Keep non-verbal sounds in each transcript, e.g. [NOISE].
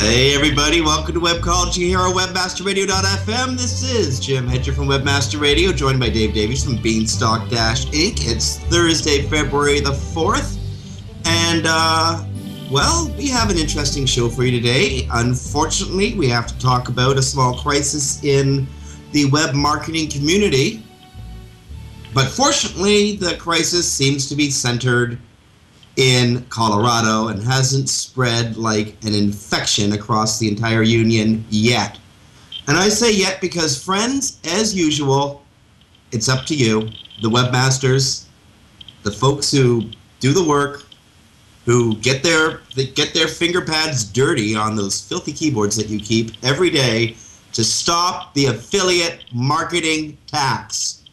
Hey everybody, welcome to Webcology here on WebmasterRadio.fm. This is Jim Hedger from Webmaster Radio, joined by Dave Davies from Beanstalk Dash Inc. It's Thursday, February the 4th, and uh, well, we have an interesting show for you today. Unfortunately, we have to talk about a small crisis in the web marketing community. But fortunately, the crisis seems to be centered in Colorado and hasn't spread like an infection across the entire union yet. And I say yet because, friends, as usual, it's up to you, the webmasters, the folks who do the work, who get their get their finger pads dirty on those filthy keyboards that you keep every day to stop the affiliate marketing tax.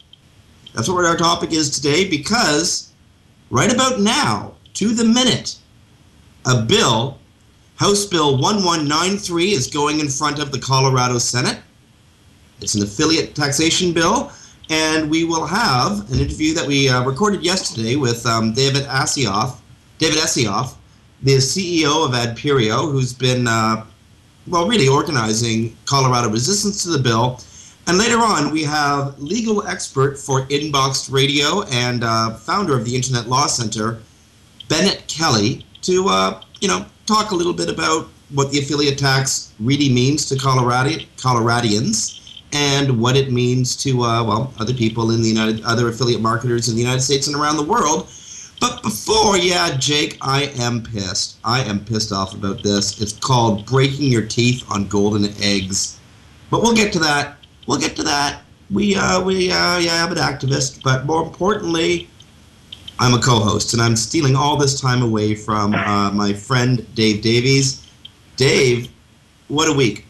That's what our topic is today because right about now, to the minute. A bill, House Bill 1193, is going in front of the Colorado Senate. It's an affiliate taxation bill, and we will have an interview that we uh, recorded yesterday with um, David Asseoff, David Asseoff, the CEO of Adperio, who's been, uh, well, really organizing Colorado resistance to the bill. And later on, we have legal expert for Inboxed Radio and uh, founder of the Internet Law Center, Bennett Kelley to uh, you know talk a little bit about what the affiliate tax really means to Colorado Coloradians and what it means to uh, well other people in the United other affiliate marketers in the United States and around the world. But before, yeah, Jake, I am pissed. I am pissed off about this. It's called breaking your teeth on golden eggs. But we'll get to that. We'll get to that. We uh, we uh, yeah, I'm an activist, but more importantly, I'm a co-host, and I'm stealing all this time away from uh, my friend Dave Davies. Dave, what a week!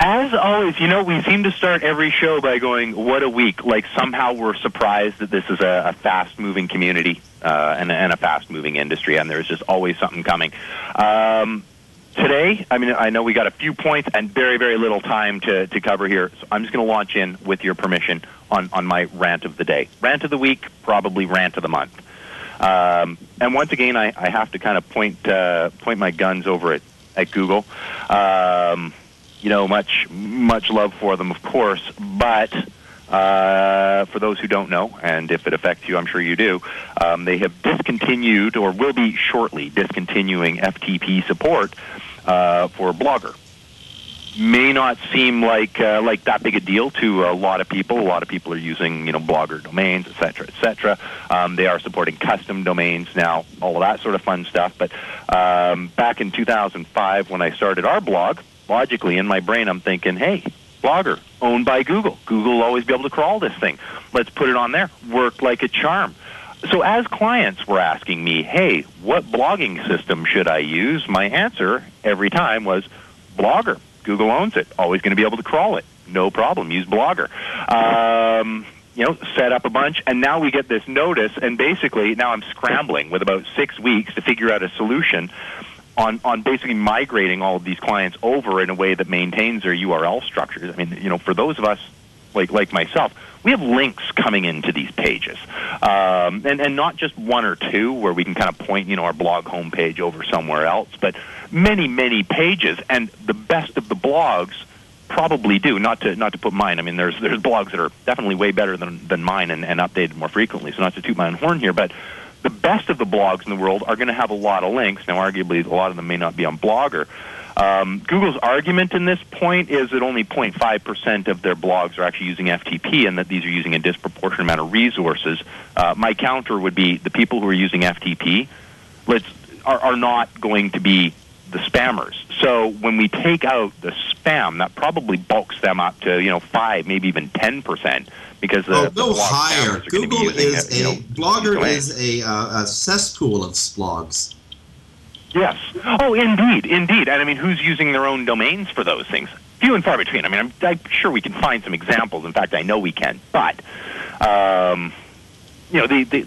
As always, you know, we seem to start every show by going, "What a week!" Like somehow we're surprised that this is a, a fast-moving community uh, and, and, a fast-moving industry, and there's just always something coming. Um, today, I mean, I know we got a few points and very, very little time to, to cover here, so I'm just going to launch in, with your permission, on, on my rant of the day. Rant of the week, probably rant of the month. Um, and once again, I, I have to kind of point uh, point my guns over at, at Google. Um, you know, much much love for them, of course, but uh, for those who don't know, and if it affects you, I'm sure you do, um, they have discontinued or will be shortly discontinuing FTP support uh, for Blogger may not seem like uh, like that big a deal to a lot of people. A lot of people are using you know blogger domains, et cetera, et cetera. Um, they are supporting custom domains now, all of that sort of fun stuff. But um, back in 2005, when I started our blog, logically in my brain, I'm thinking, hey, blogger owned by Google. Google will always be able to crawl this thing. Let's put it on there. Worked like a charm. So as clients were asking me, hey, what blogging system should I use? My answer every time was Blogger Google owns it. Always going to be able to crawl it. No problem. Use Blogger. Um, you know, set up a bunch, and now we get this notice, and basically now I'm scrambling with about six weeks to figure out a solution on, on basically migrating all of these clients over in a way that maintains their URL structures. I mean, you know, for those of us like like myself, we have links coming into these pages, um, and and not just one or two where we can kind of point you know our blog homepage over somewhere else, but many many pages, and the best of the blogs probably do. Not to not to put mine. I mean, there's there's blogs that are definitely way better than than mine and, and updated more frequently. So not to toot my own horn here, but the best of the blogs in the world are going to have a lot of links. Now, arguably, a lot of them may not be on Blogger. Um, Google's argument in this point is that only 0.5% of their blogs are actually using FTP and that these are using a disproportionate amount of resources. Uh, my counter would be the people who are using FTP let's, are, are not going to be the spammers. So when we take out the spam, that probably bulks them up to you know five, maybe even ten percent, because the, oh, the go higher. Google is a, you know, blogger is a, uh, a cesspool of blogs. Yes. Oh, indeed, indeed. And I mean, who's using their own domains for those things? Few and far between. I mean, I'm, I'm sure we can find some examples. In fact, I know we can. But, um, you know, the, the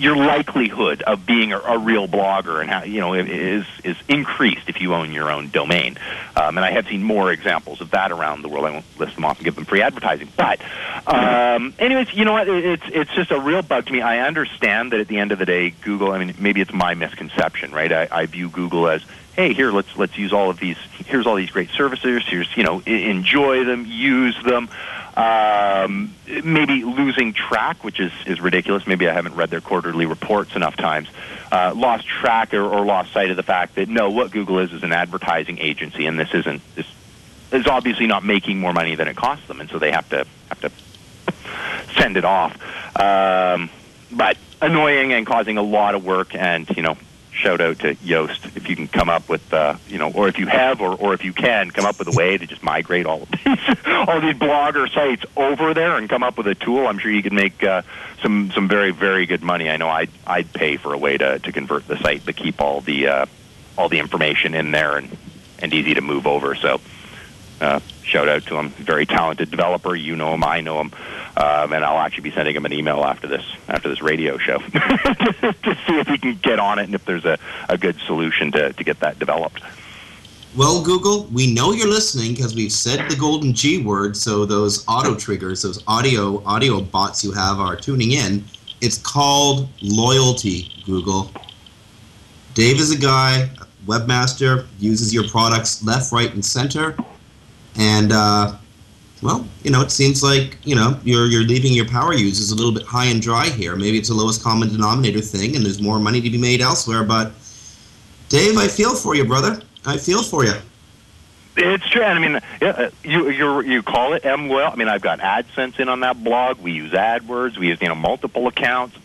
your likelihood of being a, a, real blogger and how you know is is increased if you own your own domain. Um, and I have seen more examples of that around the world. I won't list them off and give them free advertising. But, um, anyways, you know what? It's it's just a real bug to me. I understand that at the end of the day, Google. I mean, maybe it's my misconception, right? I, I view Google as hey, here let's let's use all of these. Here's all these great services. Here's you know enjoy them, use them. Um, maybe losing track, which is, is ridiculous. Maybe I haven't read their quarterly reports enough times. Uh, lost track or, or lost sight of the fact that no, what Google is is an advertising agency, and this isn't this is obviously not making more money than it costs them, and so they have to have to send it off. Um, but annoying and causing a lot of work, and you know shout out to Yoast if you can come up with, uh, you know, or if you have, or, or if you can come up with a way to just migrate all of [LAUGHS] these, all these blogger sites over there and come up with a tool. I'm sure you could make uh, some some very very good money. I know I'd I'd pay for a way to to convert the site to keep all the uh, all the information in there and and easy to move over. So. Uh, shout out to him. Very talented developer. You know him. I know him. Um, and I'll actually be sending him an email after this after this radio show [LAUGHS] to see if he can get on it and if there's a, a good solution to, to get that developed. Well, Google, we know you're listening because we've said the golden G word, so those auto triggers, those audio audio bots you have are tuning in. It's called loyalty, Google. Dave is a guy, webmaster, uses your products left, right, and center, and uh, well, you know, it seems like you know you're you're leaving your power users a little bit high and dry here. Maybe it's a lowest common denominator thing, and there's more money to be made elsewhere. But Dave, I feel for you, brother. I feel for you. It's true. I mean, yeah, you you you call it M well. I mean, I've got AdSense in on that blog. We use AdWords. We use you know multiple accounts.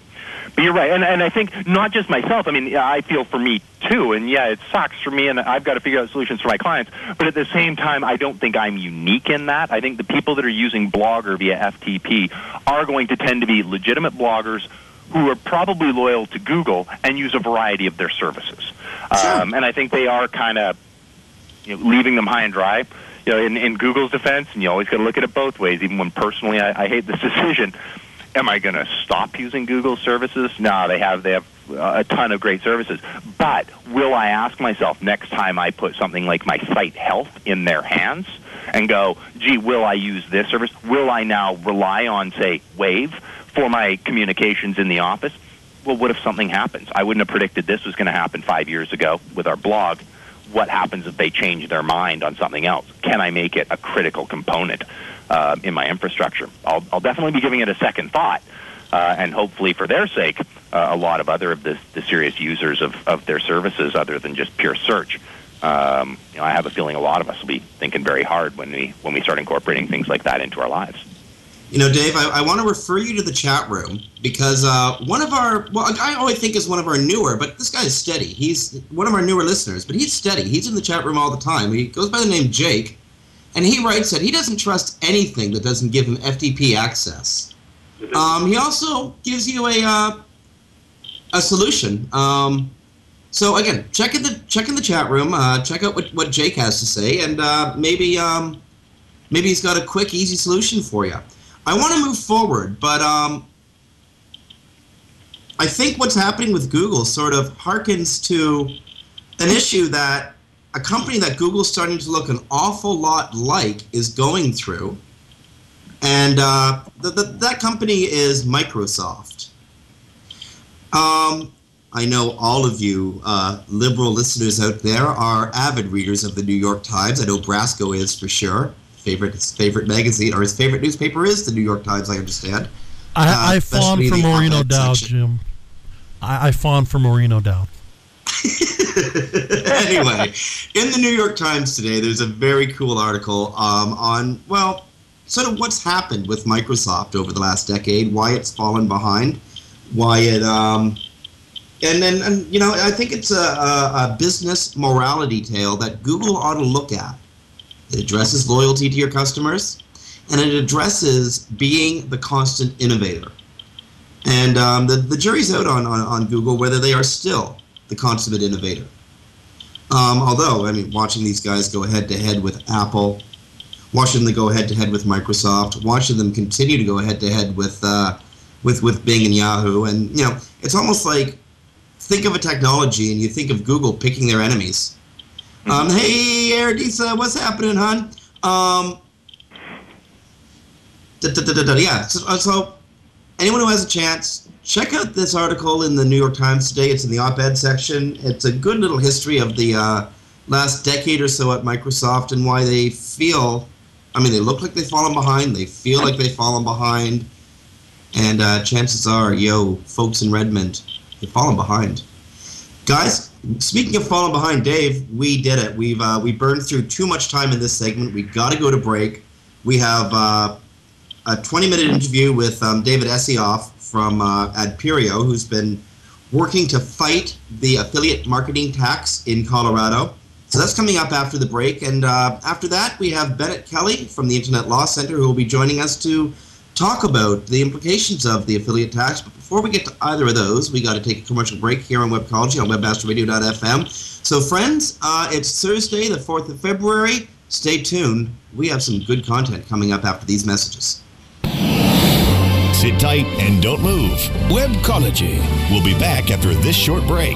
But you're right, and and I think not just myself. I mean, I feel for me too, and yeah, it sucks for me, and I've got to figure out solutions for my clients. But at the same time, I don't think I'm unique in that. I think the people that are using Blogger via FTP are going to tend to be legitimate bloggers who are probably loyal to Google and use a variety of their services. Sure. Um, and I think they are kind of you know, leaving them high and dry. You know, in, in Google's defense, and you always got to look at it both ways. Even when personally, I, I hate this [LAUGHS] decision am I going to stop using Google services? No, they have they have a ton of great services. But will I ask myself next time I put something like my site health in their hands and go, gee, will I use this service? Will I now rely on, say, Wave for my communications in the office? Well, what if something happens? I wouldn't have predicted this was going to happen five years ago with our blog. What happens if they change their mind on something else? Can I make it a critical component? uh, in my infrastructure. I'll, I'll definitely be giving it a second thought, uh, and hopefully for their sake, uh, a lot of other of the, the serious users of, of their services, other than just pure search. Um, you know, I have a feeling a lot of us will be thinking very hard when we when we start incorporating things like that into our lives. You know, Dave, I, I want to refer you to the chat room because uh, one of our, well, I always think is one of our newer, but this guy is steady. He's one of our newer listeners, but he's steady. He's in the chat room all the time. He goes by the name Jake, and he writes that he doesn't trust anything that doesn't give him FTP access. Um, he also gives you a uh, a solution. Um, so again, check in the check in the chat room. Uh, check out what, what Jake has to say, and uh, maybe um, maybe he's got a quick, easy solution for you. I want to move forward, but um, I think what's happening with Google sort of harkens to an issue that a company that Google's starting to look an awful lot like is going through. And uh, the, the, that company is Microsoft. Um, I know all of you uh, liberal listeners out there are avid readers of the New York Times. I know Brasco is for sure. Favorite his favorite magazine or his favorite newspaper is the New York Times. I understand. I, uh, I fawn for Maureen O'Dowd, Jim. I, I fawn for Maureen O'Dowd. [LAUGHS] [LAUGHS] anyway, in the New York Times today, there's a very cool article um, on, well, sort of what's happened with Microsoft over the last decade, why it's fallen behind, why it, um, and then, and, you know, I think it's a, a, a business morality tale that Google ought to look at. It addresses loyalty to your customers, and it addresses being the constant innovator. And um, the, the jury's out on, on, on Google whether they are still the consummate innovator. Um, although, I mean, watching these guys go head to head with Apple, watching them go head to head with Microsoft, watching them continue to go head to head with uh, with with Bing and Yahoo, and you know, it's almost like think of a technology and you think of Google picking their enemies. Mm-hmm. Um, hey, Erdisa, what's happening, hon? Um, da, da, da, yeah, so, so anyone who has a chance, check out this article in the New York Times today. It's in the op-ed section. It's a good little history of the uh, last decade or so at Microsoft and why they feel. I mean, they look like they've fallen behind. They feel like they've fallen behind, and uh, chances are, yo, folks in Redmond, they've fallen behind. Guys, speaking of falling behind, Dave, we did it. We've uh, we burned through too much time in this segment. We got to go to break. We have uh, a 20 minute interview with um, David Asseoff from uh, Adperio, who's been working to fight the affiliate marketing tax in Colorado. So that's coming up after the break. And uh, after that, we have Bennett Kelley from the Internet Law Center who will be joining us to talk about the implications of the affiliate tax. But before we get to either of those, we got to take a commercial break here on Webcology on webmasterradio.fm. So, friends, uh, it's Thursday, the 4th of February. Stay tuned. We have some good content coming up after these messages. Sit tight and don't move. Webcology. We'll be back after this short break.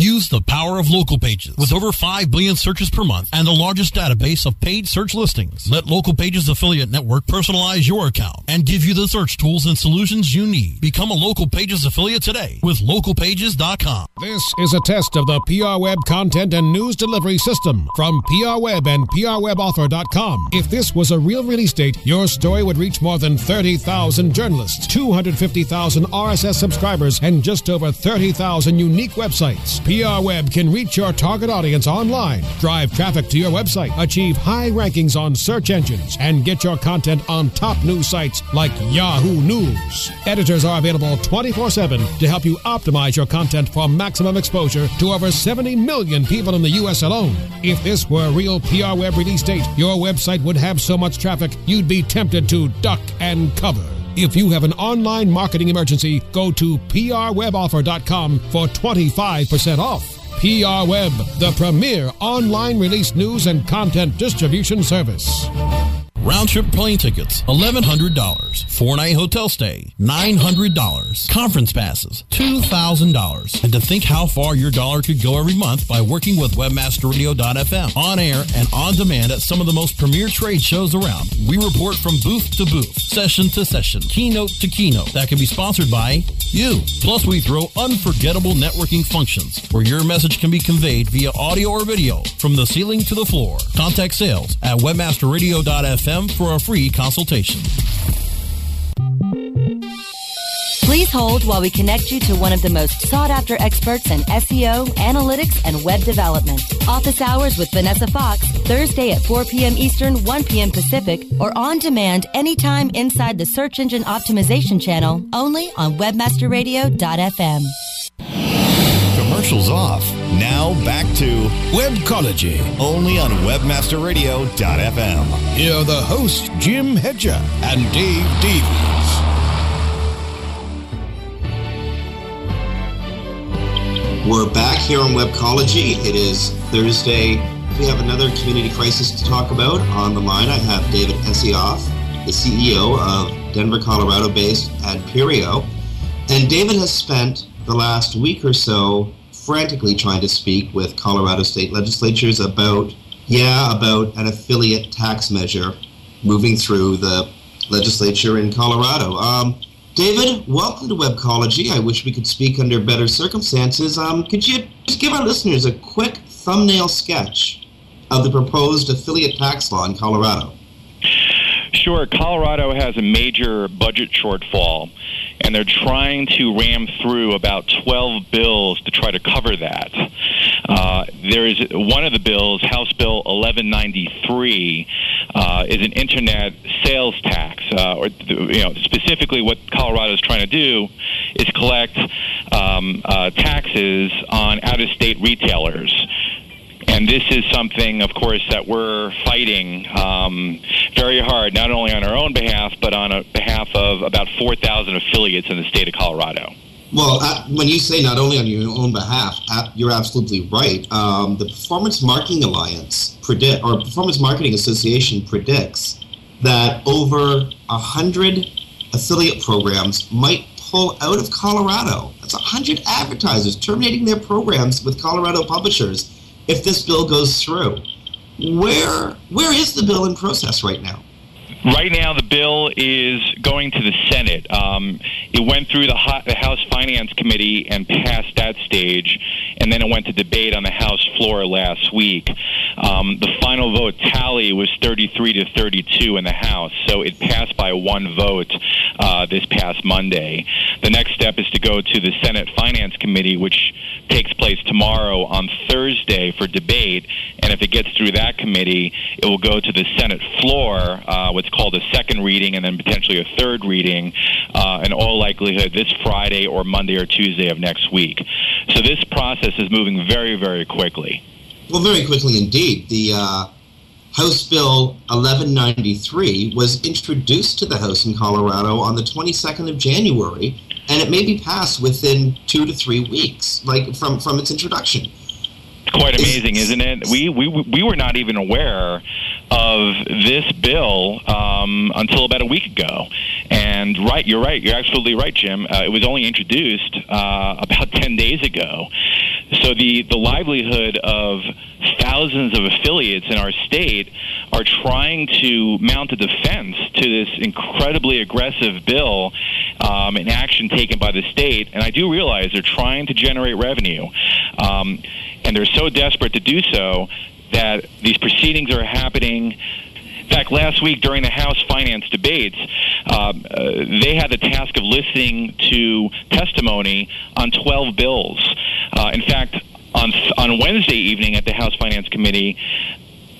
Use the power of local pages. With over 5 billion searches per month and the largest database of paid search listings, let Local Pages Affiliate Network personalize your account and give you the search tools and solutions you need. Become a Local Pages affiliate today with localpages.com. This is a test of the PR Web content and news delivery system from PR Web and PRWebAuthor.com. If this was a real release date, your story would reach more than 30,000 journalists, 250,000 RSS subscribers, and just over 30,000 unique websites. PR Web can reach your target audience online, drive traffic to your website, achieve high rankings on search engines, and get your content on top news sites like Yahoo News. Editors are available 24 7 to help you optimize your content for maximum exposure to over 70 million people in the U.S. alone. If this were a real PR Web release date, your website would have so much traffic you'd be tempted to duck and cover. If you have an online marketing emergency, go to prweboffer.com for 25% off. PR Web, the premier online release news and content distribution service. Round trip plane tickets, $1,100. Four night hotel stay, $900. Conference passes, $2,000. And to think how far your dollar could go every month by working with WebmasterRadio.fm. On air and on demand at some of the most premier trade shows around. We report from booth to booth, session to session, keynote to keynote. That can be sponsored by you. Plus, we throw unforgettable networking functions where your message can be conveyed via audio or video from the ceiling to the floor. Contact sales at WebmasterRadio.fm for a free consultation. Please hold while we connect you to one of the most sought after experts in SEO, analytics, and web development. Office hours with Vanessa Fox, Thursday at 4 p.m. Eastern, 1 p.m. Pacific, or on demand anytime inside the Search Engine Optimization channel, only on WebmasterRadio.fm. Commercials off. Now back to Webcology. only on WebmasterRadio.fm. Here are the hosts, Jim Hedger and Dave Davies. We're back here on Webcology. It is Thursday. We have another community crisis to talk about. On the line, I have David Asseoff, the CEO of Denver, Colorado based Adperio. And David has spent the last week or so frantically trying to speak with Colorado state legislatures about, yeah, about an affiliate tax measure moving through the legislature in Colorado. Um, David, welcome to Webcology. I wish we could speak under better circumstances. Um, could you just give our listeners a quick thumbnail sketch of the proposed affiliate tax law in Colorado? Sure. Colorado has a major budget shortfall, and they're trying to ram through about 12 bills to try to cover that. Uh, there is one of the bills, House Bill 1193, uh, is an internet sales tax, uh, or you know, specifically what Colorado is trying to do is collect um, uh, taxes on out-of-state retailers. And this is something, of course, that we're fighting um, very hard, not only on our own behalf, but on behalf of about 4,000 affiliates in the state of Colorado. Well, uh, when you say not only on your own behalf, uh, you're absolutely right. Um, the Performance Marketing Alliance predict, or Performance Marketing Association predicts that over hundred affiliate programs might pull out of Colorado. That's hundred advertisers terminating their programs with Colorado publishers if this bill goes through. Where where is the bill in process right now? Right now, the bill is going to the Senate. Um, it went through the, the, House Finance Committee and passed that stage, and then it went to debate on the House floor last week. Um, the final vote tally was 33 to 32 in the House, so it passed by one vote uh, this past Monday. The next step is to go to the Senate Finance Committee, which takes place tomorrow on Thursday for debate, and if it gets through that committee, it will go to the Senate floor, uh, what's called a second reading, and then potentially a third reading, uh, in all likelihood this Friday or Monday or Tuesday of next week. So this process is moving very, very quickly. Well, very quickly indeed. The uh, House Bill 1193 was introduced to the House in Colorado on the 22nd of January, and it may be passed within two to three weeks, like from, from its introduction. Quite amazing, isn't it? We, we, we were not even aware of this bill um, until about a week ago. And right, you're right. You're absolutely right, Jim. Uh, it was only introduced uh, about [LAUGHS] 10 days ago. So the, the livelihood of thousands of affiliates in our state are trying to mount a defense to this incredibly aggressive bill um, and action taken by the state. And I do realize they're trying to generate revenue. Um, and they're so desperate to do so that these proceedings are happening. In fact, last week during the House finance debates, um, uh, they had the task of listening to testimony on 12 bills. Uh, in fact, on on Wednesday evening at the House Finance Committee,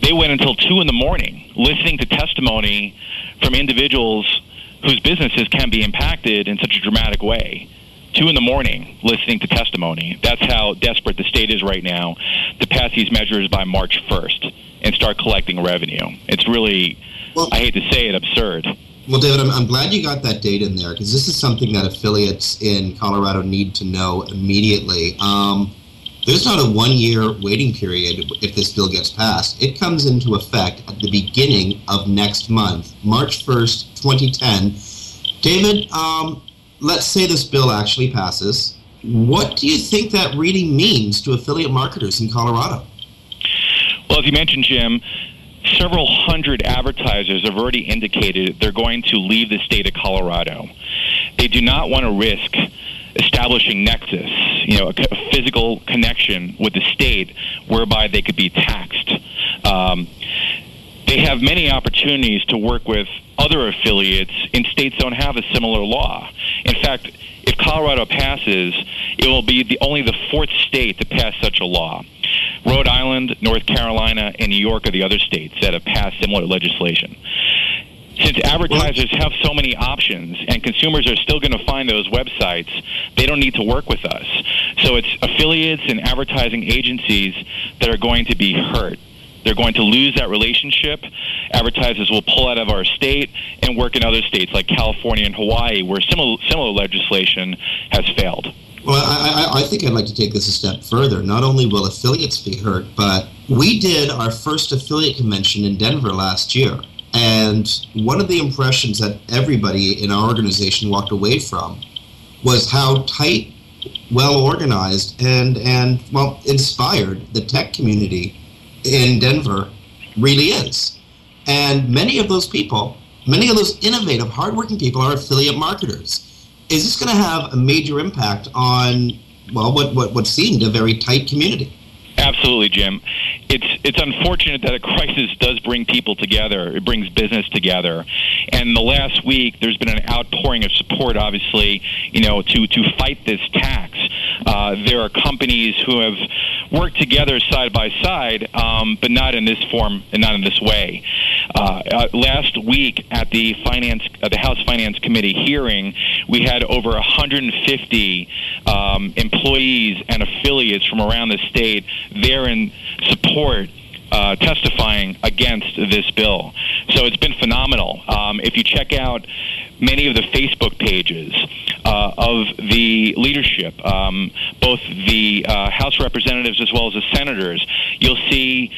they went until two in the morning listening to testimony from individuals whose businesses can be impacted in such a dramatic way two in the morning listening to testimony. That's how desperate the state is right now to pass these measures by March 1st and start collecting revenue. It's really, well, I hate to say it, absurd. Well, David, I'm, I'm glad you got that date in there because this is something that affiliates in Colorado need to know immediately. Um, there's not a one year waiting period if this bill gets passed. It comes into effect at the beginning of next month, March 1st, 2010. David, um, let's say this bill actually passes. What do you think that really means to affiliate marketers in Colorado? Well, as you mentioned, Jim, several hundred advertisers have already indicated they're going to leave the state of Colorado. They do not want to risk establishing nexus, you know, a, physical connection with the state whereby they could be taxed. Um, they have many opportunities to work with other affiliates in states don't have a similar law. In fact, if Colorado passes, it will be the, only the fourth state to pass such a law. Rhode Island, North Carolina, and New York are the other states that have passed similar legislation. Since advertisers have so many options and consumers are still going to find those websites, they don't need to work with us. So it's affiliates and advertising agencies that are going to be hurt. They're going to lose that relationship. Advertisers will pull out of our state and work in other states like California and Hawaii, where similar, similar legislation has failed. Well, I, I, think I'd like to take this a step further. Not only will affiliates be hurt, but we did our first affiliate convention in Denver last year. And one of the impressions that everybody in our organization walked away from was how tight well organized, and and well inspired the tech community in Denver really is. And many of those people, many of those innovative, hardworking people are affiliate marketers. Is this going to have a major impact on well what what what seemed a very tight community? Absolutely, Jim. It's it's unfortunate that a crisis does bring people together. It brings business together. And the last week, there's been an outpouring of support, obviously, you know, to to fight this tax. Uh, there are companies who have worked together side by side, um, but not in this form and not in this way. Uh, uh, last week at the finance, uh, the House Finance Committee hearing, we had over 150 um, employees and affiliates from around the state there in support uh, testifying against this bill. So it's been phenomenal. Um, if you check out many of the Facebook pages uh, of the leadership, um, both the uh, House representatives as well as the senators, you'll see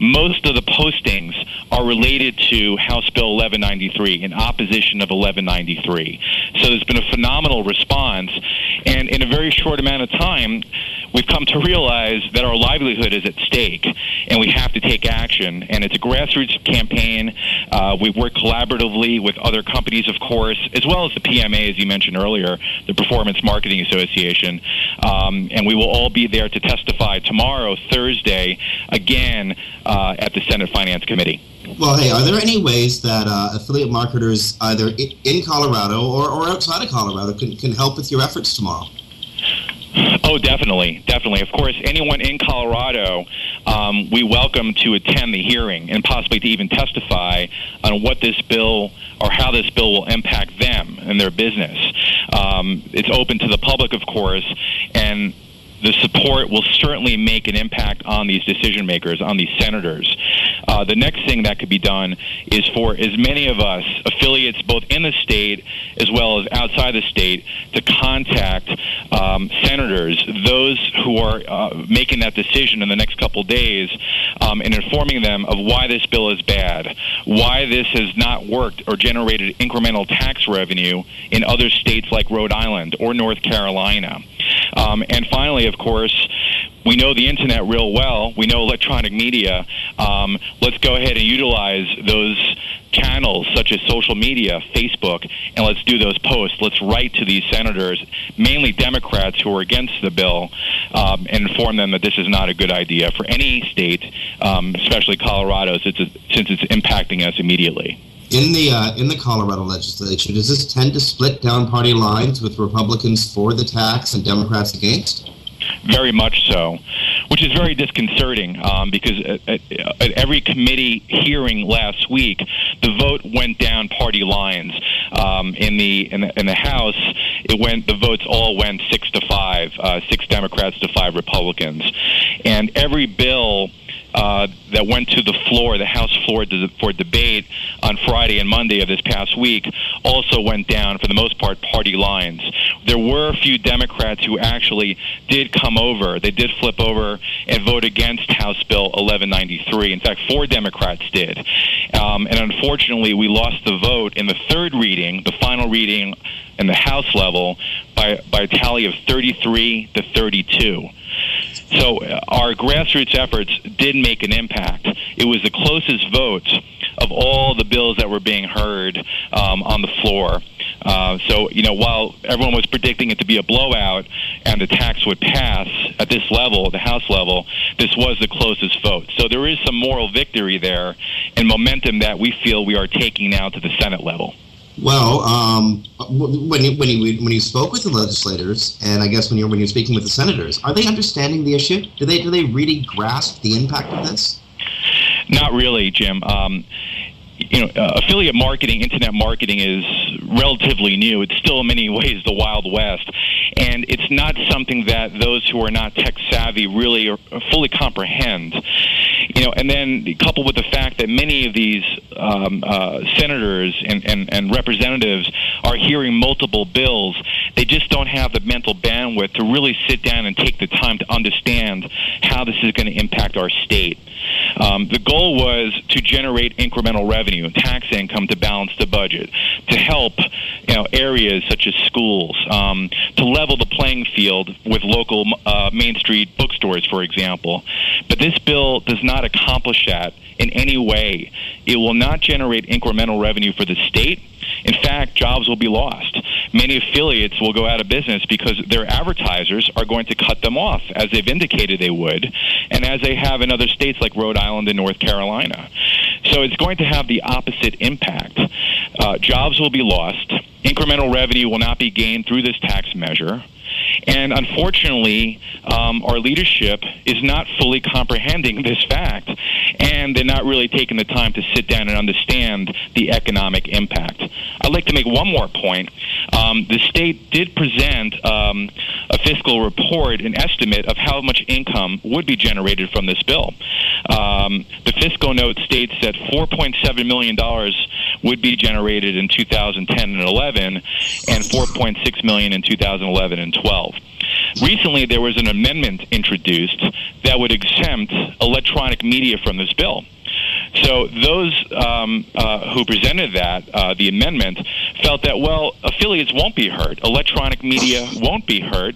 most of the postings are related to House Bill 1193 in opposition of 1193. So there's been a phenomenal response, and in a very short amount of time, we've come to realize that our livelihood is at stake, and we have to take action. And it's a grassroots campaign. Uh, we work collaboratively with other companies, of course, as well as the PMA, as you mentioned earlier, the Performance Marketing Association. Um, and we will all be there to testify tomorrow, Thursday, again uh, at the Senate Finance Committee. Well, hey, are there any ways that uh, affiliate marketers, either in Colorado or, or outside of Colorado, can, can help with your efforts tomorrow? Oh, definitely, definitely. Of course, anyone in Colorado, um, we welcome to attend the hearing and possibly to even testify on what this bill or how this bill will impact them and their business. Um, it's open to the public, of course, and the support will certainly make an impact on these decision makers, on these senators. Uh, the next thing that could be done is for as many of us, affiliates both in the state as well as outside the state, to contact um, senators, those who are uh, making that decision in the next couple days, um, and informing them of why this bill is bad, why this has not worked or generated incremental tax revenue in other states like Rhode Island or North Carolina. Um, and finally, of course, we know the internet real well. We know electronic media. Um, let's go ahead and utilize those channels such as social media, Facebook, and let's do those posts. Let's write to these senators, mainly Democrats who are against the bill, um, and inform them that this is not a good idea for any state, um, especially Colorado, since it's, since it's impacting us immediately. In the uh, in the Colorado legislature, does this tend to split down party lines with Republicans for the tax and Democrats against? Very much so, which is very disconcerting um, because at, at, at, every committee hearing last week, the vote went down party lines. Um, in the in the in the House, it went the votes all went six to five, uh, six Democrats to five Republicans, and every bill uh, that went to the floor, the House floor, for debate on Friday and Monday of this past week, also went down for the most part party lines. There were a few Democrats who actually did come over. They did flip over and vote against House Bill 1193. In fact, four Democrats did. Um, and unfortunately, we lost the vote in the third reading, the final reading in the House level, by, by a tally of 33 to 32. So uh, our grassroots efforts did make an impact. It was the closest vote of all the bills that were being heard um, on the floor. Uh, so, you know, while everyone was predicting it to be a blowout and the tax would pass at this level, the House level, this was the closest vote. So there is some moral victory there and momentum that we feel we are taking now to the Senate level. Well, um, when you, when you when you spoke with the legislators, and I guess when you're when you're speaking with the senators, are they understanding the issue? Do they do they really grasp the impact of this? Not really, Jim. Um, you know, uh, affiliate marketing, internet marketing is relatively new. It's still in many [LAUGHS] ways the Wild West. And it's not something that those who are not tech savvy really fully comprehend. You know, and then coupled with the fact that many of these um, uh, senators and, and, and representatives are hearing multiple bills, they just don't have the mental bandwidth to really sit down and take the time to understand how this is going to impact our state. Um, the goal was to generate incremental revenue, tax income to balance the budget, to help you know areas such as schools, um, to level the playing field with local uh, Main Street bookstores, for example. But this bill does not accomplish that in any way. It will not generate incremental revenue for the state. In fact, jobs will be lost. Many affiliates will go out of business because their advertisers are going to cut them off, as they've indicated they would, and as they have in other states like Rhode Island and North Carolina. So it's going to have the opposite impact. Uh, jobs will be lost. Incremental revenue will not be gained through this tax measure. And unfortunately, um, our leadership is not fully comprehending this fact, and they're not really taking the time to sit down and understand the economic impact. I'd like to make one more point. Um, the state did present um, a fiscal report, an estimate of how much income would be generated from this bill. Um, the fiscal note states that $4.7 million would be generated in 2010 and 11, and 4.6 million in 2011 and 12. Recently, there was an amendment introduced that would exempt electronic media from this bill. So those um, uh, who presented that, uh, the amendment, felt that, well, affiliates won't be hurt. Electronic media won't be hurt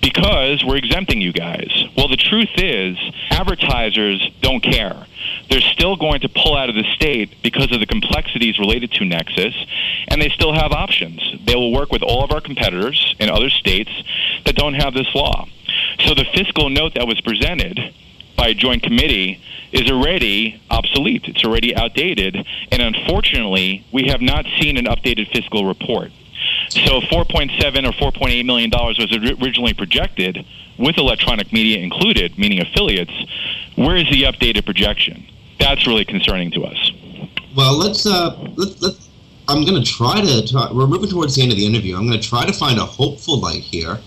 because we're exempting you guys. Well, the truth is, advertisers don't care. They're still going to pull out of the state because of the complexities related to Nexus, and they still have options. They will work with all of our competitors in other states that don't have this law. So the fiscal note that was presented by a joint committee is already obsolete. It's already outdated, and unfortunately, we have not seen an updated fiscal report. So 4.7 or 4.8 million dollars was originally projected with electronic media included, meaning affiliates. Where is the updated projection? That's really concerning to us. Well, let's uh, let, let I'm going to try to. Talk, we're moving towards the end of the interview. I'm going to try to find a hopeful light here.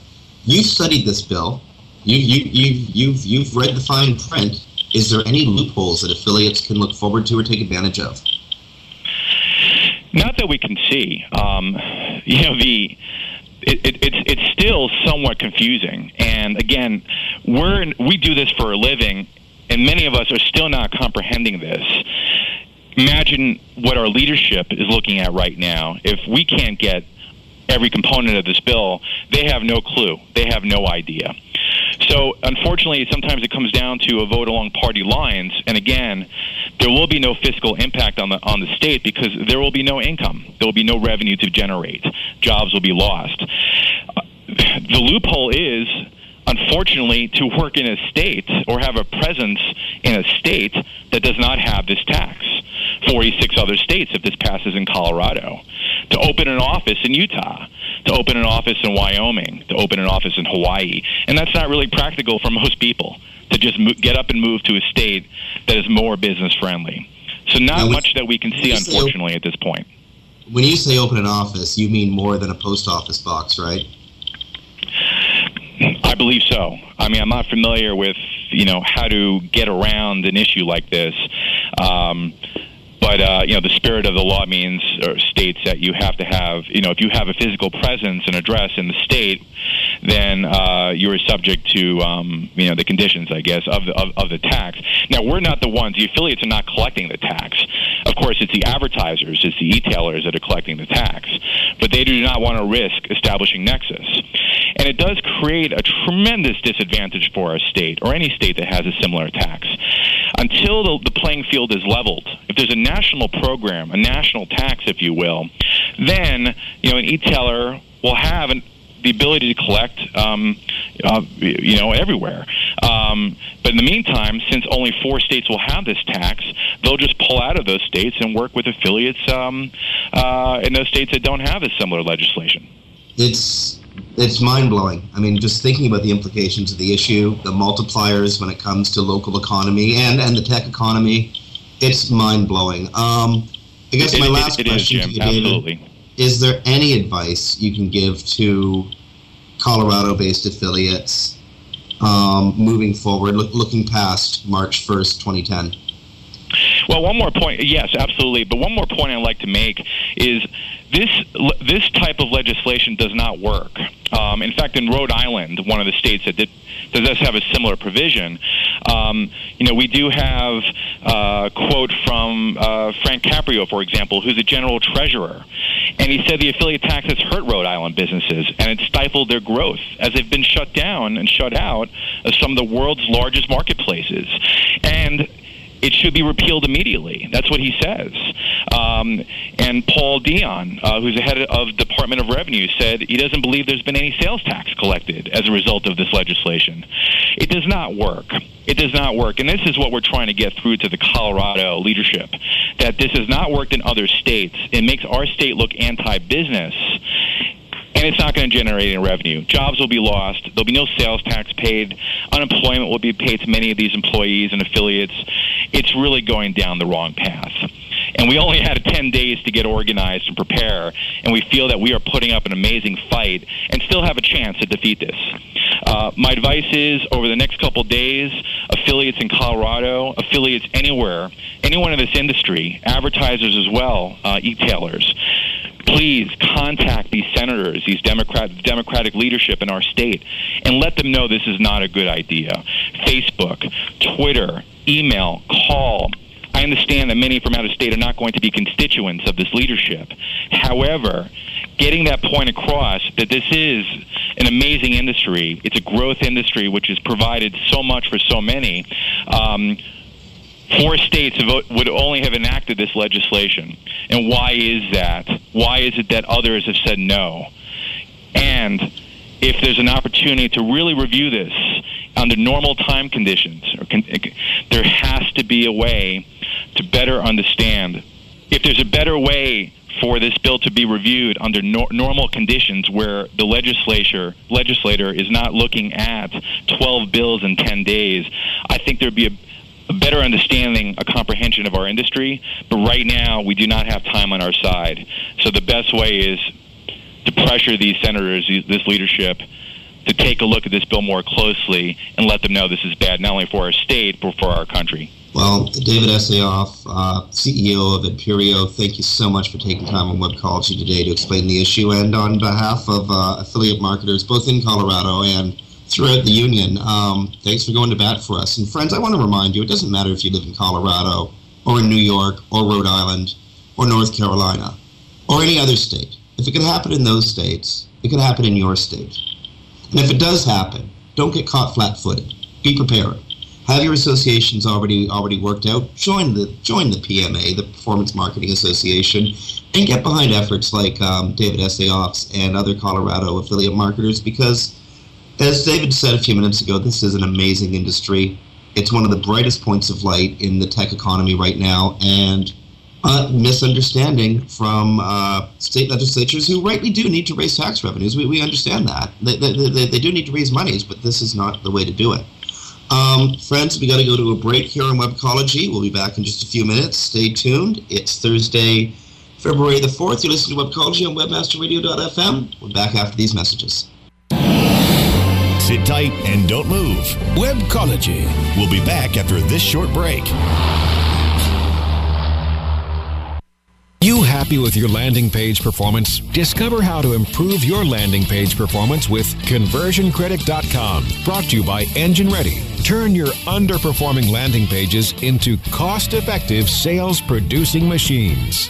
You've studied this bill. You you you you've you've read the fine print. Is there any loopholes that affiliates can look forward to or take advantage of? Not that we can see. Um, you know the. It, it, it's it's still somewhat confusing, and again, we're in, we do this for a living, and many of us are still not comprehending this. Imagine what our leadership is looking at right now. If we can't get every component of this bill, they have no clue. They have no idea. So, unfortunately, sometimes it comes down to a vote along party lines. And again, there will be no fiscal impact on the on the state because there will be no income. There will be no revenue to generate. Jobs will be lost. Uh, the loophole is unfortunately, to work in a state or have a presence in a state that does not have this tax. 46 other states if this passes in Colorado. To open an office in Utah, to open an office in Wyoming, to open an office in Hawaii. And that's not really practical for [LAUGHS] most people to just mo- get up and move to a state that is more business friendly. So, not now, much that we can see, unfortunately, at this point. When you say open an office, you mean more than a post office box, right? I believe so. I mean, I'm not familiar with you know how to get around an issue like this. Um, but uh, you know, the spirit of the law means or states that you have to have, you know, if you have a physical presence and address in the state, then uh, you are subject to, um, you know, the conditions, I guess, of the of, of the tax. Now, we're not the ones; the affiliates are not collecting the tax. Of course, it's the advertisers, it's the e-tailers that are collecting the tax, but they do not want to risk establishing nexus, and it does create a tremendous disadvantage for our state or any state that has a similar tax. Until the, the playing field is leveled, if there's a national program, a national tax, if you will, then you know an e-tailer will have an, the ability to collect, um, uh, you know, everywhere. Um, but in the meantime, since only four states will have this tax, they'll just pull out of those states and work with affiliates um, uh, in those states that don't have a similar legislation. It's it's mind blowing. I mean, just thinking about the implications of the issue, the multipliers when it comes to local economy and and the tech economy it's mind blowing. Um, I guess it, my last it, it question is, to you, David, is there any advice you can give to Colorado-based affiliates um, moving forward, look, looking past March 1st, 2010? Well, one more point. Yes, absolutely. But one more point I'd like to make is this this type of legislation does not work. Um, in fact, in Rhode Island, one of the states that did, does have a similar provision, Um, you know, we do have uh, a quote from uh, Frank Caprio, for example, who's a general treasurer. And he said the affiliate tax has hurt Rhode Island businesses and it's stifled their growth as they've been shut down and shut out of some of the world's largest marketplaces. And it should be repealed immediately. That's what he says. Um, and Paul Dion, uh, who's the head of Department of Revenue, said he doesn't believe there's been any sales tax collected as a result of this legislation. It does not work. It does not work. And this is what we're trying to get through to the Colorado leadership that this has not worked in other states. It makes our state look anti business and it's not going to generate any revenue. Jobs will be lost. There'll be no sales tax paid. Unemployment will be paid to many of these employees and affiliates. It's really going down the wrong path. And we only had 10 days to get organized and prepare, and we feel that we are putting up an amazing fight and still have a chance to defeat this. Uh, my advice is over the next couple days, affiliates in Colorado, affiliates anywhere, anyone in this industry, advertisers as well, uh, e-tailers, please contact these senators, these Democrat, Democratic leadership in our state, and let them know this is not a good idea. Facebook, Twitter, email, call. I understand that many from out of state are not going to be constituents of this leadership. However, getting that point across that this is an amazing industry, it's a growth industry which has provided so much for so many. Um, four states would only have enacted this legislation. And why is that? Why is it that others have said no? And if there's an opportunity to really review this under normal time conditions, there has to be a way to better understand. If there's a better way for this bill to be reviewed under no- normal conditions where the legislature legislator is not looking at 12 bills in 10 days, I think there'd be a a better understanding, a comprehension of our industry. But right now, we do not have time on our side. So the best way is to pressure these senators, this leadership, to take a look at this bill more closely and let them know this is bad, not only for our state, but for our country. Well, David Asseoff, uh, CEO of Adperio, thank you so much for taking time on Webcology today to explain the issue. And on behalf of uh, affiliate marketers, both in Colorado and throughout the union. Um, thanks for going to bat for us. And friends, I want to remind you, it doesn't matter if you live in Colorado or in New York or Rhode Island or North Carolina or any other state. If it can happen in those states, it can happen in your state. And if it does happen, don't get caught flat-footed. Be prepared. Have your associations already already worked out? Join the join the PMA, the Performance Marketing Association, and get behind efforts like um, David Asseoff's and other Colorado affiliate marketers because as David said a few minutes ago, this is an amazing industry. It's one of the brightest points of light in the tech economy right now, and uh, misunderstanding from uh, state legislatures who rightly do need to raise tax revenues. We, we understand that. They, they, they, they do need to raise monies, but this is not the way to do it. Um, friends, we got to go to a break here on Webcology. We'll be back in just a few minutes. Stay tuned. It's Thursday, February the 4th. You're listening to Webcology on WebmasterRadio.fm. We're back after these messages. Tight and don't move. Webcology. We'll be back after this short break. You happy with your landing page performance? Discover how to improve your landing page performance with conversioncritic.com. Brought to you by Engine Ready. Turn your underperforming landing pages into cost effective sales producing machines.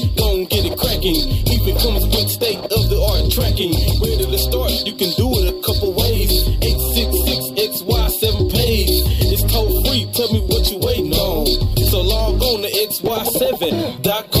State of the art tracking. Ready to start? You can do it a couple ways. 866XY7 page. It's toll free. Tell me what you waiting on. So log on to XY7 BruceClay.com.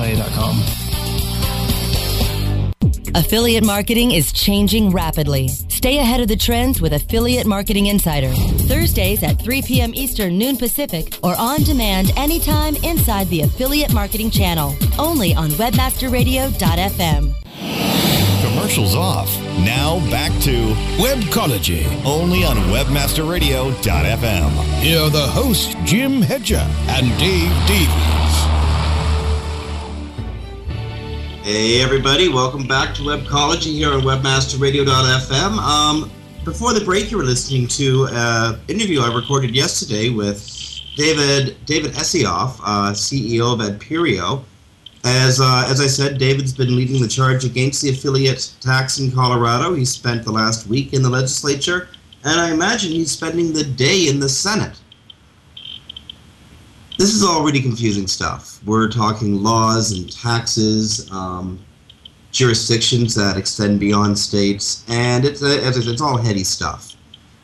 bruceclay.com. Affiliate marketing is changing rapidly. Stay ahead of the trends with Affiliate Marketing Insider. Thursdays at 3 p.m. Eastern, noon Pacific, or on demand anytime inside the Affiliate Marketing channel. Only on WebmasterRadio.fm. Commercials off. Now back to Webcology. Only on WebmasterRadio.fm. Here are the hosts, Jim Hedger and Dave Davies. Hey everybody, welcome back to Webcology here on WebmasterRadio.fm. Um, before the break, you were listening to an interview I recorded yesterday with David David Asseoff, uh, CEO of Adperio. As uh, as I said, David's been leading the charge against the affiliate tax in Colorado. He spent the last week in the legislature, and I imagine he's spending the day in the Senate. This is already confusing stuff. We're talking laws and taxes, um, jurisdictions that extend beyond states, and it's, uh, it's all heady stuff.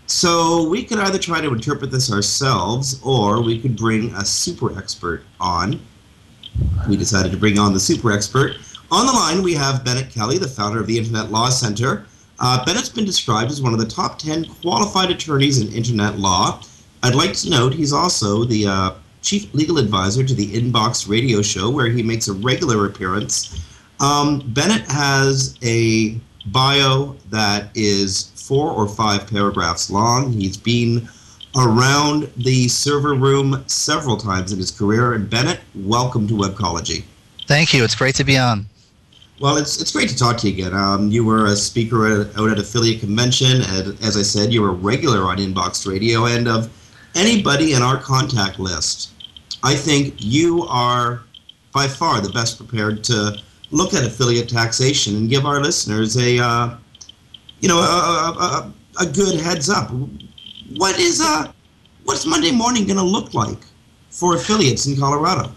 So we could either try to interpret this ourselves, or we could bring a super expert on. We decided to bring on the super expert. On the line, we have Bennett Kelley, the founder of the Internet Law Center. Uh, Bennett's been described as one of the top 10 qualified attorneys in internet law. I'd like to note he's also the uh, chief legal advisor to the Inbox radio show, where he makes a regular appearance. Um, Bennett has a bio that is four or five paragraphs long. He's been around the server room several times in his career. And Bennett, welcome to Webcology. Thank you. It's great to be on. Well, it's it's great to talk to you again. Um, you were a speaker at, out at affiliate convention, and as I said, you were a regular on Inbox Radio, and of anybody in our contact list, I think you are by far the best prepared to look at affiliate taxation and give our listeners a, uh, you know, a, a, a, good heads up. What is uh, what's Monday morning going to look like for affiliates in Colorado?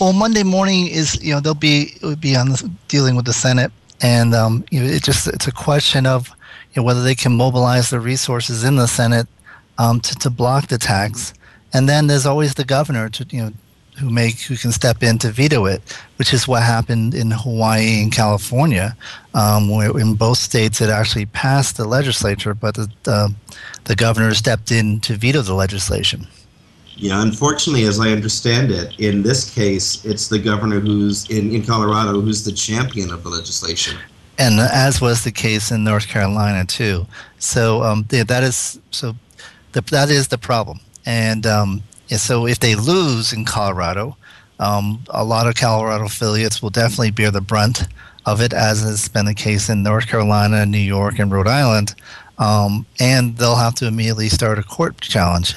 Well, Monday morning is you know they'll be will be on the, dealing with the Senate, and um, you know it just it's a question of you know, whether they can mobilize the resources in the Senate um, to to block the tax, and then there's always the governor to you know who make who can step in to veto it, which is what happened in Hawaii and California, um, where in both states it actually passed the legislature, but the uh, the governor stepped in to veto the legislation. Yeah, unfortunately, as I understand it, in this case, it's the governor who's in, in Colorado who's the champion of the legislation. And as was the case in North Carolina too. So um, yeah, that is so the, that is the problem. And um, so if they lose in Colorado, um, a lot of Colorado affiliates will definitely bear the brunt of it, as has been the case in North Carolina, New York, and Rhode Island. Um, and they'll have to immediately start a court challenge.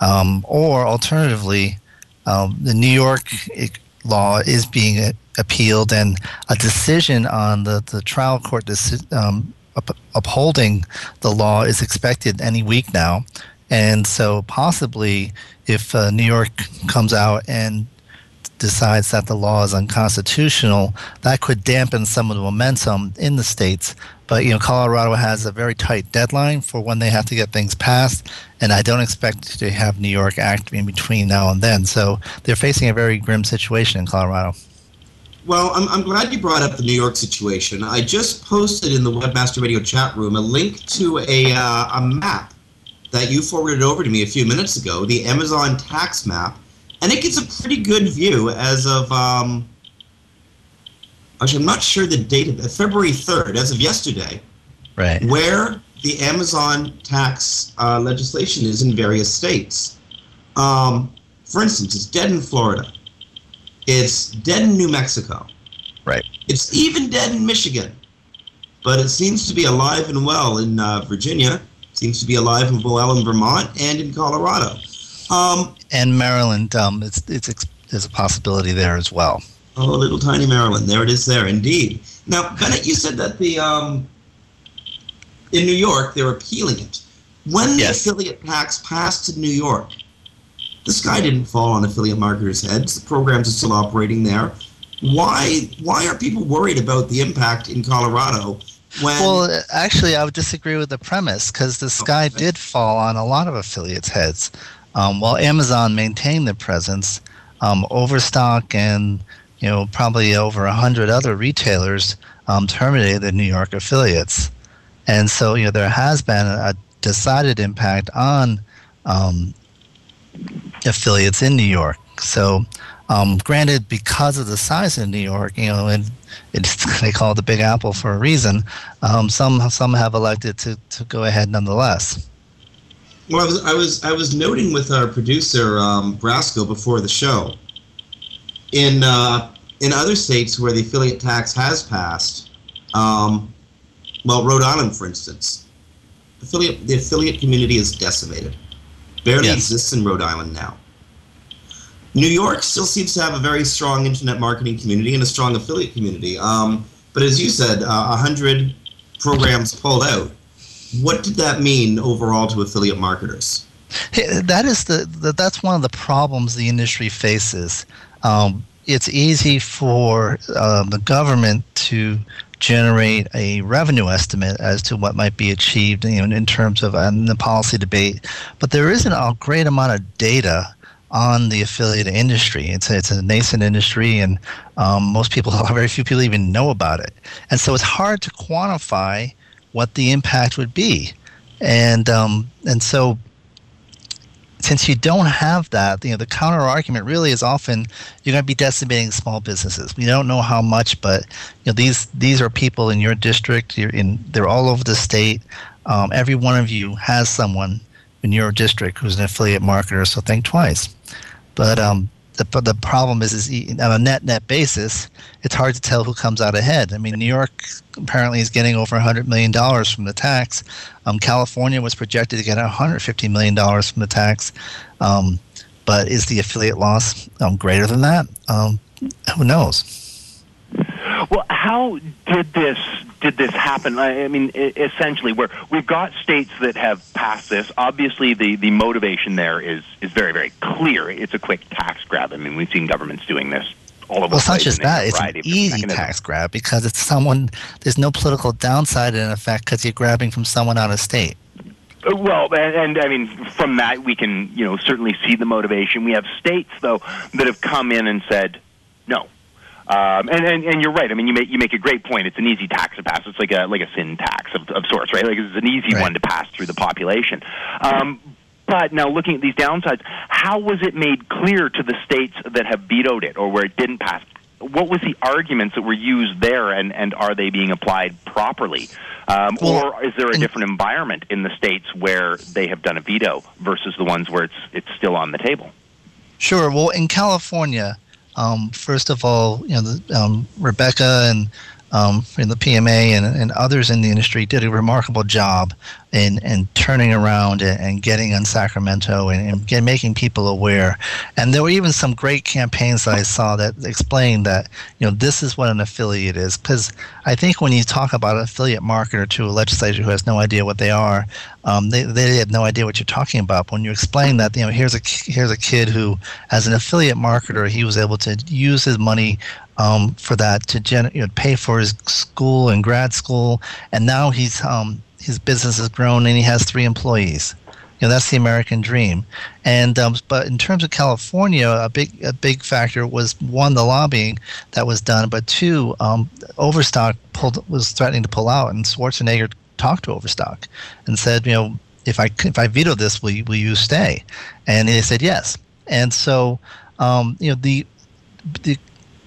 Um, or alternatively, um, the New York law is being appealed, and a decision on the, the trial court deci- um, up- upholding the law is expected any week now. And so, possibly, if uh, New York comes out and decides that the law is unconstitutional, that could dampen some of the momentum in the states. But you know, Colorado has a very tight deadline for when they have to get things passed, and I don't expect to have New York act in between now and then. So they're facing a very grim situation in Colorado. Well, I'm, I'm glad you brought up the New York situation. I just posted in the Webmaster Radio chat room a link to a, uh, a map that you forwarded over to me a few minutes ago, the Amazon tax map, and it gets a pretty good view as of. Um, actually, I'm not sure the date of February 3rd, as of yesterday, right? Where the Amazon tax uh, legislation is in various states. Um, for instance, it's dead in Florida. It's dead in New Mexico. Right. It's even dead in Michigan, but it seems to be alive and well in uh, Virginia. Seems to be alive and well in Vermont and in Colorado. Um, and Maryland, um, it's, it's, it's, there's a possibility there as well. Oh, little tiny Maryland. There it is there, indeed. Now, Bennett, you said that the um, in New York they're appealing it. When the affiliate tax passed in New York, the sky didn't fall on affiliate marketers' heads. The programs are still operating there. Why why are people worried about the impact in Colorado when Well, actually, I would disagree with the premise because the sky did fall on a lot of affiliates' heads. Um, while Amazon maintained their presence, um, Overstock and you know probably over a hundred other retailers um, terminated their New York affiliates, and so you know there has been a decided impact on um, affiliates in New York. So, um, granted, because of the size of New York, you know, and it's [LAUGHS] they call it the Big Apple for a reason. Um, some some have elected to, to go ahead nonetheless. Well, I was I was I was noting with our producer um, Brasco before the show. In uh, in other states where the affiliate tax has passed, um, well, Rhode Island, for instance, affiliate the affiliate community is decimated. Barely Yes. exists in Rhode Island now. New York still seems to have a very strong internet marketing community and a strong affiliate community. Um, but as you said, uh, hundred programs pulled out. What did that mean overall to affiliate marketers? That is the, the that's one of the problems the industry faces. Um, it's easy for um, the government to generate a revenue estimate as to what might be achieved you know, in terms of um, the policy debate, but there isn't a great amount of data on the affiliate industry. It's a, it's a nascent industry, and um, most people, [LAUGHS] very few people, even know about it. And so it's hard to quantify what the impact would be. And um, and so since you don't have that, you know, the counter argument really is often you're going to be decimating small businesses. We don't know how much, but you know, these these are people in your district. You're in, they're all over the state. Um, every one of you has someone in your district who's an affiliate marketer, so think twice. But um, the the problem is, is on a net net basis, it's hard to tell who comes out ahead. I mean, New York apparently is getting over 100 million dollars from the tax. Um, California was projected to get 150 million dollars from the tax. Um, but is the affiliate loss um, greater than that? Um, who knows? How did this did this happen? I I mean, essentially, where we've got states that have passed this. Obviously, the, the motivation there is is very very clear. It's a quick tax grab. I mean, we've seen governments doing this all over Well, it's the not place just that; it's an easy mechanisms. tax grab because it's someone. There's no political downside in effect because you're grabbing from someone out of state. Uh, Well, and, and I mean, from that we can, you know, certainly see the motivation. We have states though that have come in and said no. Um, and, and and you're right. I mean, you make you make a great point. It's an easy tax to pass. It's like a like a sin tax of, of sorts, right? Like it's an easy one to pass through the population. Um, but now looking at these downsides, how was it made clear to the states that have vetoed it or where it didn't pass? What was the arguments that were used there, and, and are they being applied properly? Um, Well, or is there a different environment in the states where they have done a veto versus the ones where it's it's still on the table? Sure. Well, in California, um, first of all, you know, the, um, Rebecca and um, from the PMA and, and others in the industry did a remarkable job in, in turning around and, and getting on Sacramento and, and get, making people aware. And there were even some great campaigns that I saw that explained that, you know, this is what an affiliate is. Because I think when you talk about an affiliate marketer to a legislator who has no idea what they are, um, they, they have no idea what you're talking about. When you explain that, you know, here's a here's a kid who, as an affiliate marketer, he was able to use his money um, for that to gen- you know, pay for his school and grad school, and now he's um, his business has grown and he has three employees. You know, that's the American dream. And um, but in terms of California, a big a big factor was one the lobbying that was done, but two, um, Overstock pulled was threatening to pull out, and Schwarzenegger talked to Overstock and said, you know, if I if I veto this, will you, will you stay? And they said yes. And so, um, you know, the the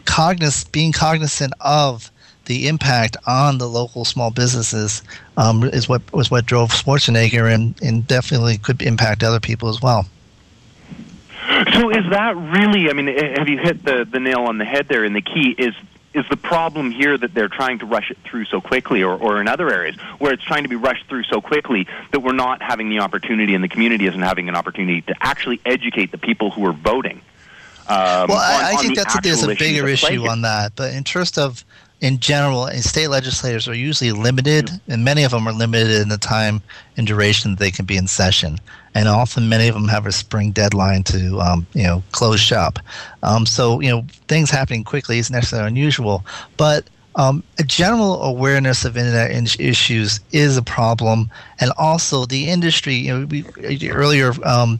cognis being cognizant of the impact on the local small businesses um, is what was what drove Schwarzenegger and, and definitely could impact other people as well. So is that really? I mean, have you hit the the nail on the head there? And the key is is the problem here that they're trying to rush it through so quickly, or, or in other areas where it's trying to be rushed through so quickly that we're not having the opportunity and the community isn't having an opportunity to actually educate the people who are voting? Um, well, I, on, I think that's a, there's a bigger issues at play issue on that. But in terms of, in general, state legislators are usually limited, and many of them are limited in the time and duration that they can be in session. And often, many of them have a spring deadline to, um, you know, close shop. Um, so, you know, things happening quickly isn't necessarily unusual. But um, a general awareness of internet in- issues is a problem, and also the industry. You know, we earlier um,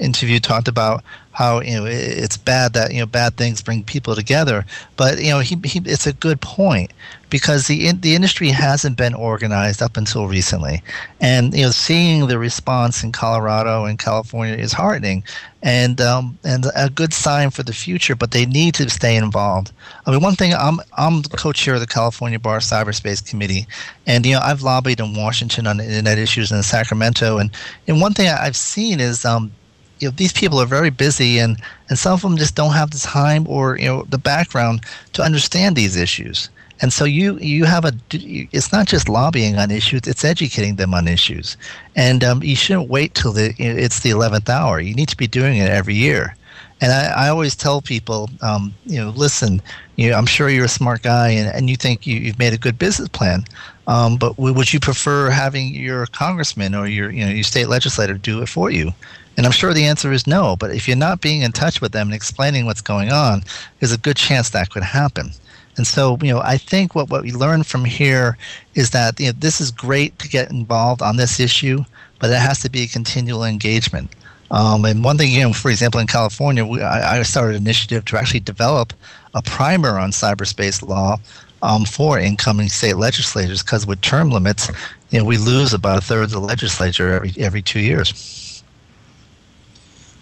interview talked about how you know it's bad that you know bad things bring people together, but you know he, he it's a good point because the in, the industry hasn't been organized up until recently, and you know seeing the response in Colorado and California is heartening, and um, and a good sign for the future. But they need to stay involved. I mean, one thing I'm I'm co-chair of the California Bar Cyberspace Committee, and you know I've lobbied in Washington on internet issues in Sacramento, and and one thing I've seen is um, you know these people are very busy and and some of them just don't have the time or you know the background to understand these issues and so you you have a it's not just lobbying on issues it's educating them on issues and um, you shouldn't wait till the it's the 11th hour you need to be doing it every year and I, I always tell people, um, you know, listen, you know, I'm sure you're a smart guy and, and you think you, you've made a good business plan. Um, but would you prefer having your congressman or your, you know, your state legislator do it for you? And I'm sure the answer is no. But if you're not being in touch with them and explaining what's going on, there's a good chance that could happen. And so, you know, I think what, what we learn from here is that you know, this is great to get involved on this issue, but it has to be a continual engagement. Um, and one thing, you know, for example, in California, we, I, I started an initiative to actually develop a primer on cyberspace law um, for incoming state legislators because with term limits, you know, we lose about a third of the legislature every every two years.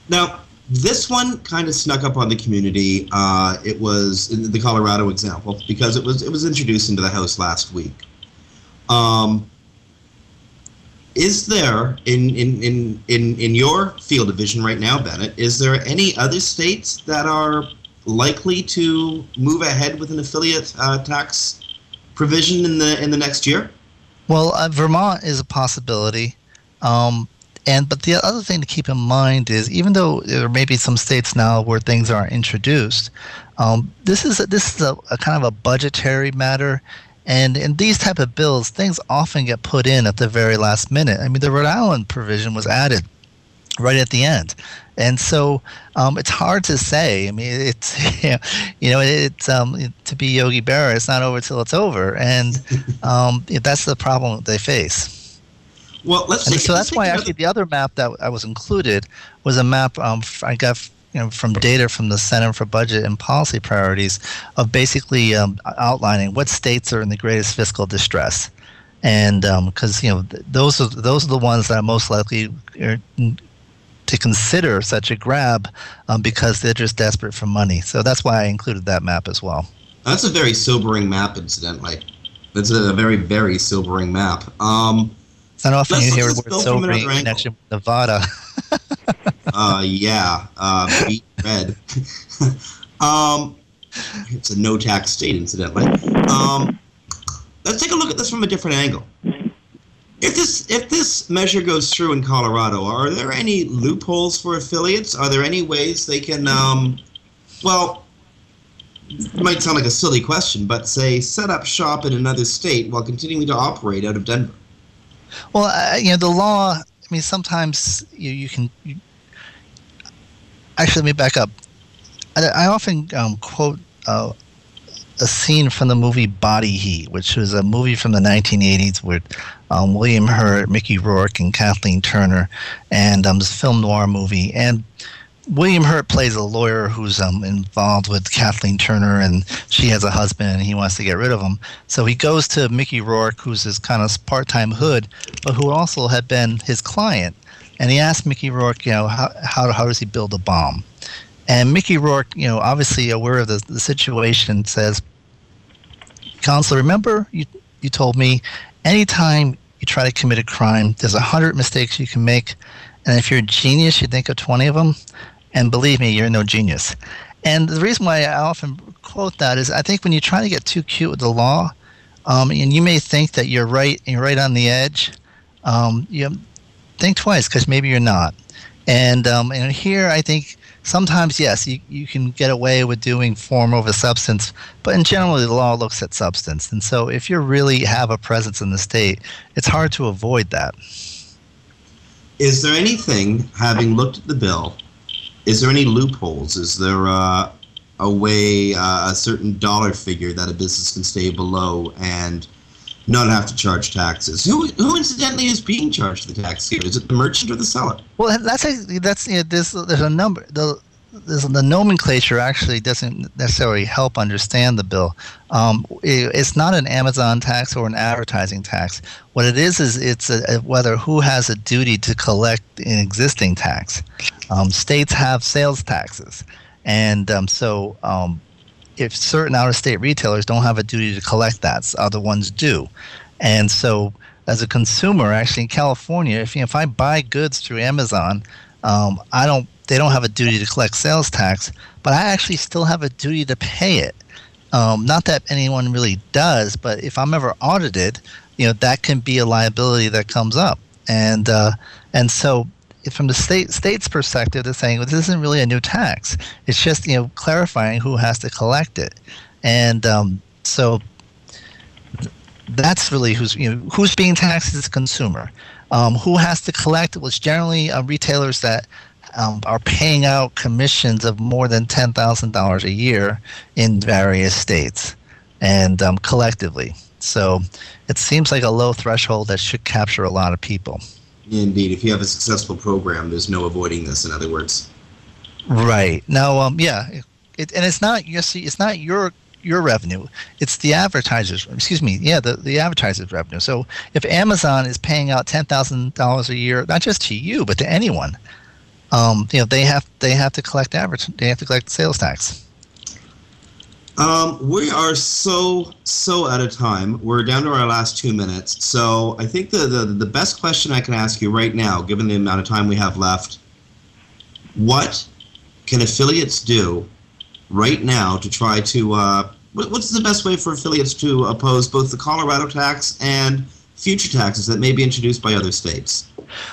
Now, this one kind of snuck up on the community. Uh, it was the Colorado example because it was it was introduced into the House last week. Um, is there in, in, in, in, in your field of vision right now, Bennett, is there any other states that are likely to move ahead with an affiliate uh, tax provision in the in the next year? Well, uh, Vermont is a possibility. Um, and but the other thing to keep in mind is even though there may be some states now where things are introduced, um, this is a, this is a, a kind of a budgetary matter. And in these type of bills, things often get put in at the very last minute. I mean, the Rhode Island provision was added right at the end, and so um, it's hard to say. I mean, it's you [LAUGHS] know, you know it's um, to be Yogi Berra, it's not over till it's over, and um, that's the problem that they face. Well, let's. And take- so let's that's why another- actually the other map that I was included was a map um, I got you know, from data from the Center for Budget and Policy Priorities of basically um, outlining what states are in the greatest fiscal distress, and because you know th- those are those are the ones that are most likely er, to consider such a grab um, because they're just desperate for money. So that's why I included that map as well. That's a very sobering map, incidentally. That's a very, very sobering map. Um, It's not often Let's you hear the word in connection with Nevada. [LAUGHS] uh, yeah, uh, beat red. [LAUGHS] um, it's a no tax state, incidentally. Um, let's take a look at this from a different angle. If this if this measure goes through in Colorado, are there any loopholes for affiliates? Are there any ways they can, um, well, it might sound like a silly question, but say set up shop in another state while continuing to operate out of Denver? Well, uh, you know, the law. I mean, sometimes you, you can. You, actually, let me back up. I, I often um, quote uh, a scene from the movie Body Heat, which was a movie from the 1980s with um, William Hurt, Mickey Rourke, and Kathleen Turner, and um, a film noir movie. And William Hurt plays a lawyer who's um, involved with Kathleen Turner, and she has a husband, and he wants to get rid of him. So he goes to Mickey Rourke, who's his kind of part-time hood, but who also had been his client, and he asks Mickey Rourke, you know, how how, how does he build a bomb? And Mickey Rourke, you know, obviously aware of the, the situation, says, "Counselor, remember you you told me anytime you try to commit a crime, there's a hundred mistakes you can make, and if you're a genius, you think of twenty of them." And believe me, you're no genius. And the reason why I often quote that is I think when you're trying to get too cute with the law, um, and you may think that you're right, and you're right on the edge. Um, you think twice because maybe you're not. And um, and here I think sometimes yes, you, you can get away with doing form over substance, but in general the law looks at substance. And so if you really have a presence in the state, it's hard to avoid that. Is there anything, having looked at the bill, is there any loopholes? Is there uh, a way, uh, a certain dollar figure that a business can stay below and not have to charge taxes? Who, who incidentally is being charged the tax here? Is it the merchant or the seller? Well, that's a, that's you know, there's there's a number the the nomenclature actually doesn't necessarily help understand the bill. Um, it, it's not an Amazon tax or an advertising tax. What it is is it's a, a, whether who has a duty to collect an existing tax. Um, states have sales taxes, and um, so um, if certain out-of-state retailers don't have a duty to collect that, other ones do, and so as a consumer, actually in California, if if I buy goods through Amazon, um, I don't they don't have a duty to collect sales tax, but I actually still have a duty to pay it. Um, not that anyone really does, but if I'm ever audited, you know that can be a liability that comes up, and uh, and so from the state state's perspective, they're saying well, this isn't really a new tax. It's just you know clarifying who has to collect it, and um, so that's really who's you know who's being taxed is the consumer. Um, who has to collect? Well, it's generally uh, retailers that um, are paying out commissions of more than ten thousand dollars a year in various states, and um, collectively. So it seems like a low threshold that should capture a lot of people. Indeed, if you have a successful program, there's no avoiding this. In other words, right now, um, yeah, it, and it's not you see, it's not your your revenue; it's the advertisers. Excuse me, yeah, the the advertisers' revenue. So if Amazon is paying out ten thousand dollars a year, not just to you, but to anyone, um, you know, they have they have to collect average, they have to collect sales tax. Um, we are so so out of time. We're down to our last two minutes. So I think the, the the best question I can ask you right now, given the amount of time we have left, what can affiliates do right now to try to uh, what's the best way for affiliates to oppose both the Colorado tax and future taxes that may be introduced by other states?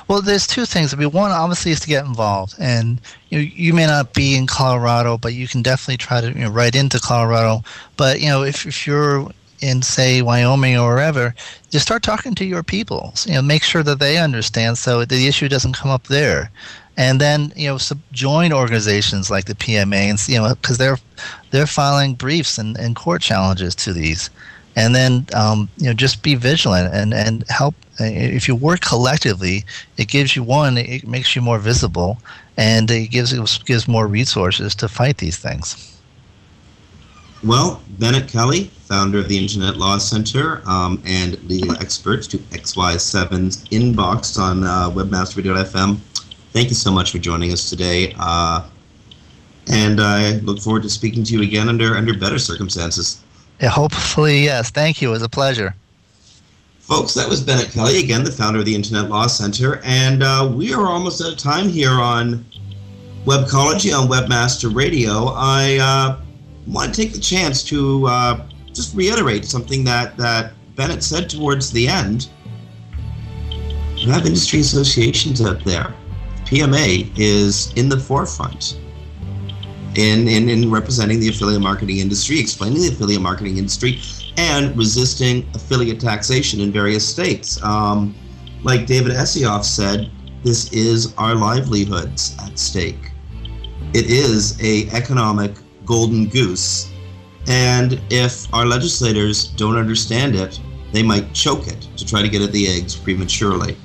Well, there's two things. I mean, one obviously is to get involved, and you know, you may not be in Colorado, but you can definitely try to you know, write into Colorado. But you know, if if you're in say Wyoming or wherever, just start talking to your people. You know, make sure that they understand so the issue doesn't come up there. And then you know, join organizations like the PMA, and you know, because they're they're filing briefs and, and court challenges to these and then um, you know just be vigilant and and help. If you work collectively it gives you one it makes you more visible and it gives gives more resources to fight these things. Well bennett kelley founder of the internet law center um, and legal experts to xy7's inbox on uh, webmasterradio.fm thank you so much for joining us today uh, and i look forward to speaking to you again under under better circumstances yeah, hopefully, yes. Thank you. It was a pleasure. Folks, that was Bennett Kelley, again, the founder of the Internet Law Center. And uh, we are almost out of time here on Webcology on Webmaster Radio. I uh, want to take the chance to uh, just reiterate something that, that Bennett said towards the end. You have industry associations out there. PMA is in the forefront in, in, in representing the affiliate marketing industry, explaining the affiliate marketing industry, and resisting affiliate taxation in various states. Um, like David Asseoff said, this is our livelihoods at stake. It is a economic golden goose, and if our legislators don't understand it, they might choke it to try to get at the eggs prematurely.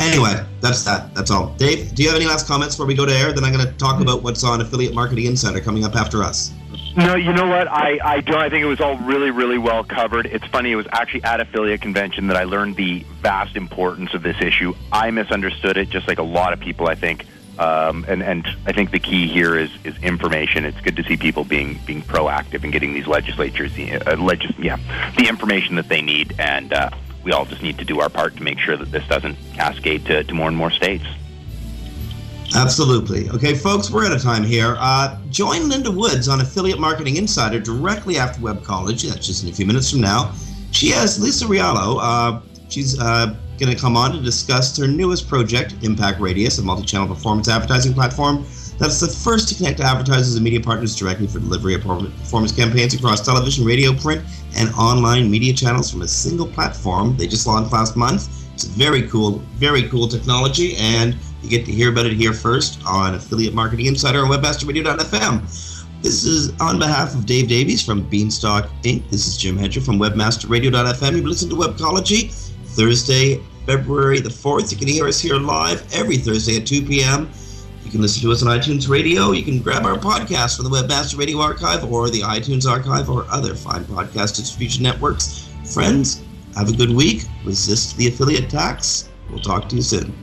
Anyway, that's that. That's all. Dave, do you have any last comments before we go to air? Then I'm going to talk about what's on Affiliate Marketing Insider coming up after us. No, you know what? I, I don't. I think it was all really, really well covered. It's funny. It was actually at affiliate convention that I learned the vast importance of this issue. I misunderstood it, just like a lot of people. I think, um, and and I think the key here is is information. It's good to see people being being proactive and getting these legislatures, uh, legis- yeah, the information that they need. And uh, we all just need to do our part to make sure that this doesn't cascade to, to more and more states. Absolutely. Okay, folks, we're out of time here. Uh, join Linda Woods on Affiliate Marketing Insider directly after Webcology. That's just in a few minutes from now. She has Lisa Riolo. Uh, she's uh, going to come on to discuss her newest project, Impact Radius, a multi channel performance advertising platform that's the first to connect advertisers and media partners directly for delivery of performance campaigns across television, radio, print, and online media channels from a single platform. They just launched last month. It's very cool, very cool technology, and you get to hear about it here first on Affiliate Marketing Insider on WebmasterRadio.fm. This is on behalf of Dave Davies from Beanstalk Inc. This is Jim Hedger from WebmasterRadio.fm. You've listened to Webcology Thursday, February the 4th. You can hear us here live every Thursday at 2 p.m. You can listen to us on iTunes Radio. You can grab our podcast from the Webmaster Radio Archive or the iTunes Archive or other fine podcast distribution networks. Friends, have a good week. Resist the affiliate tax. We'll talk to you soon.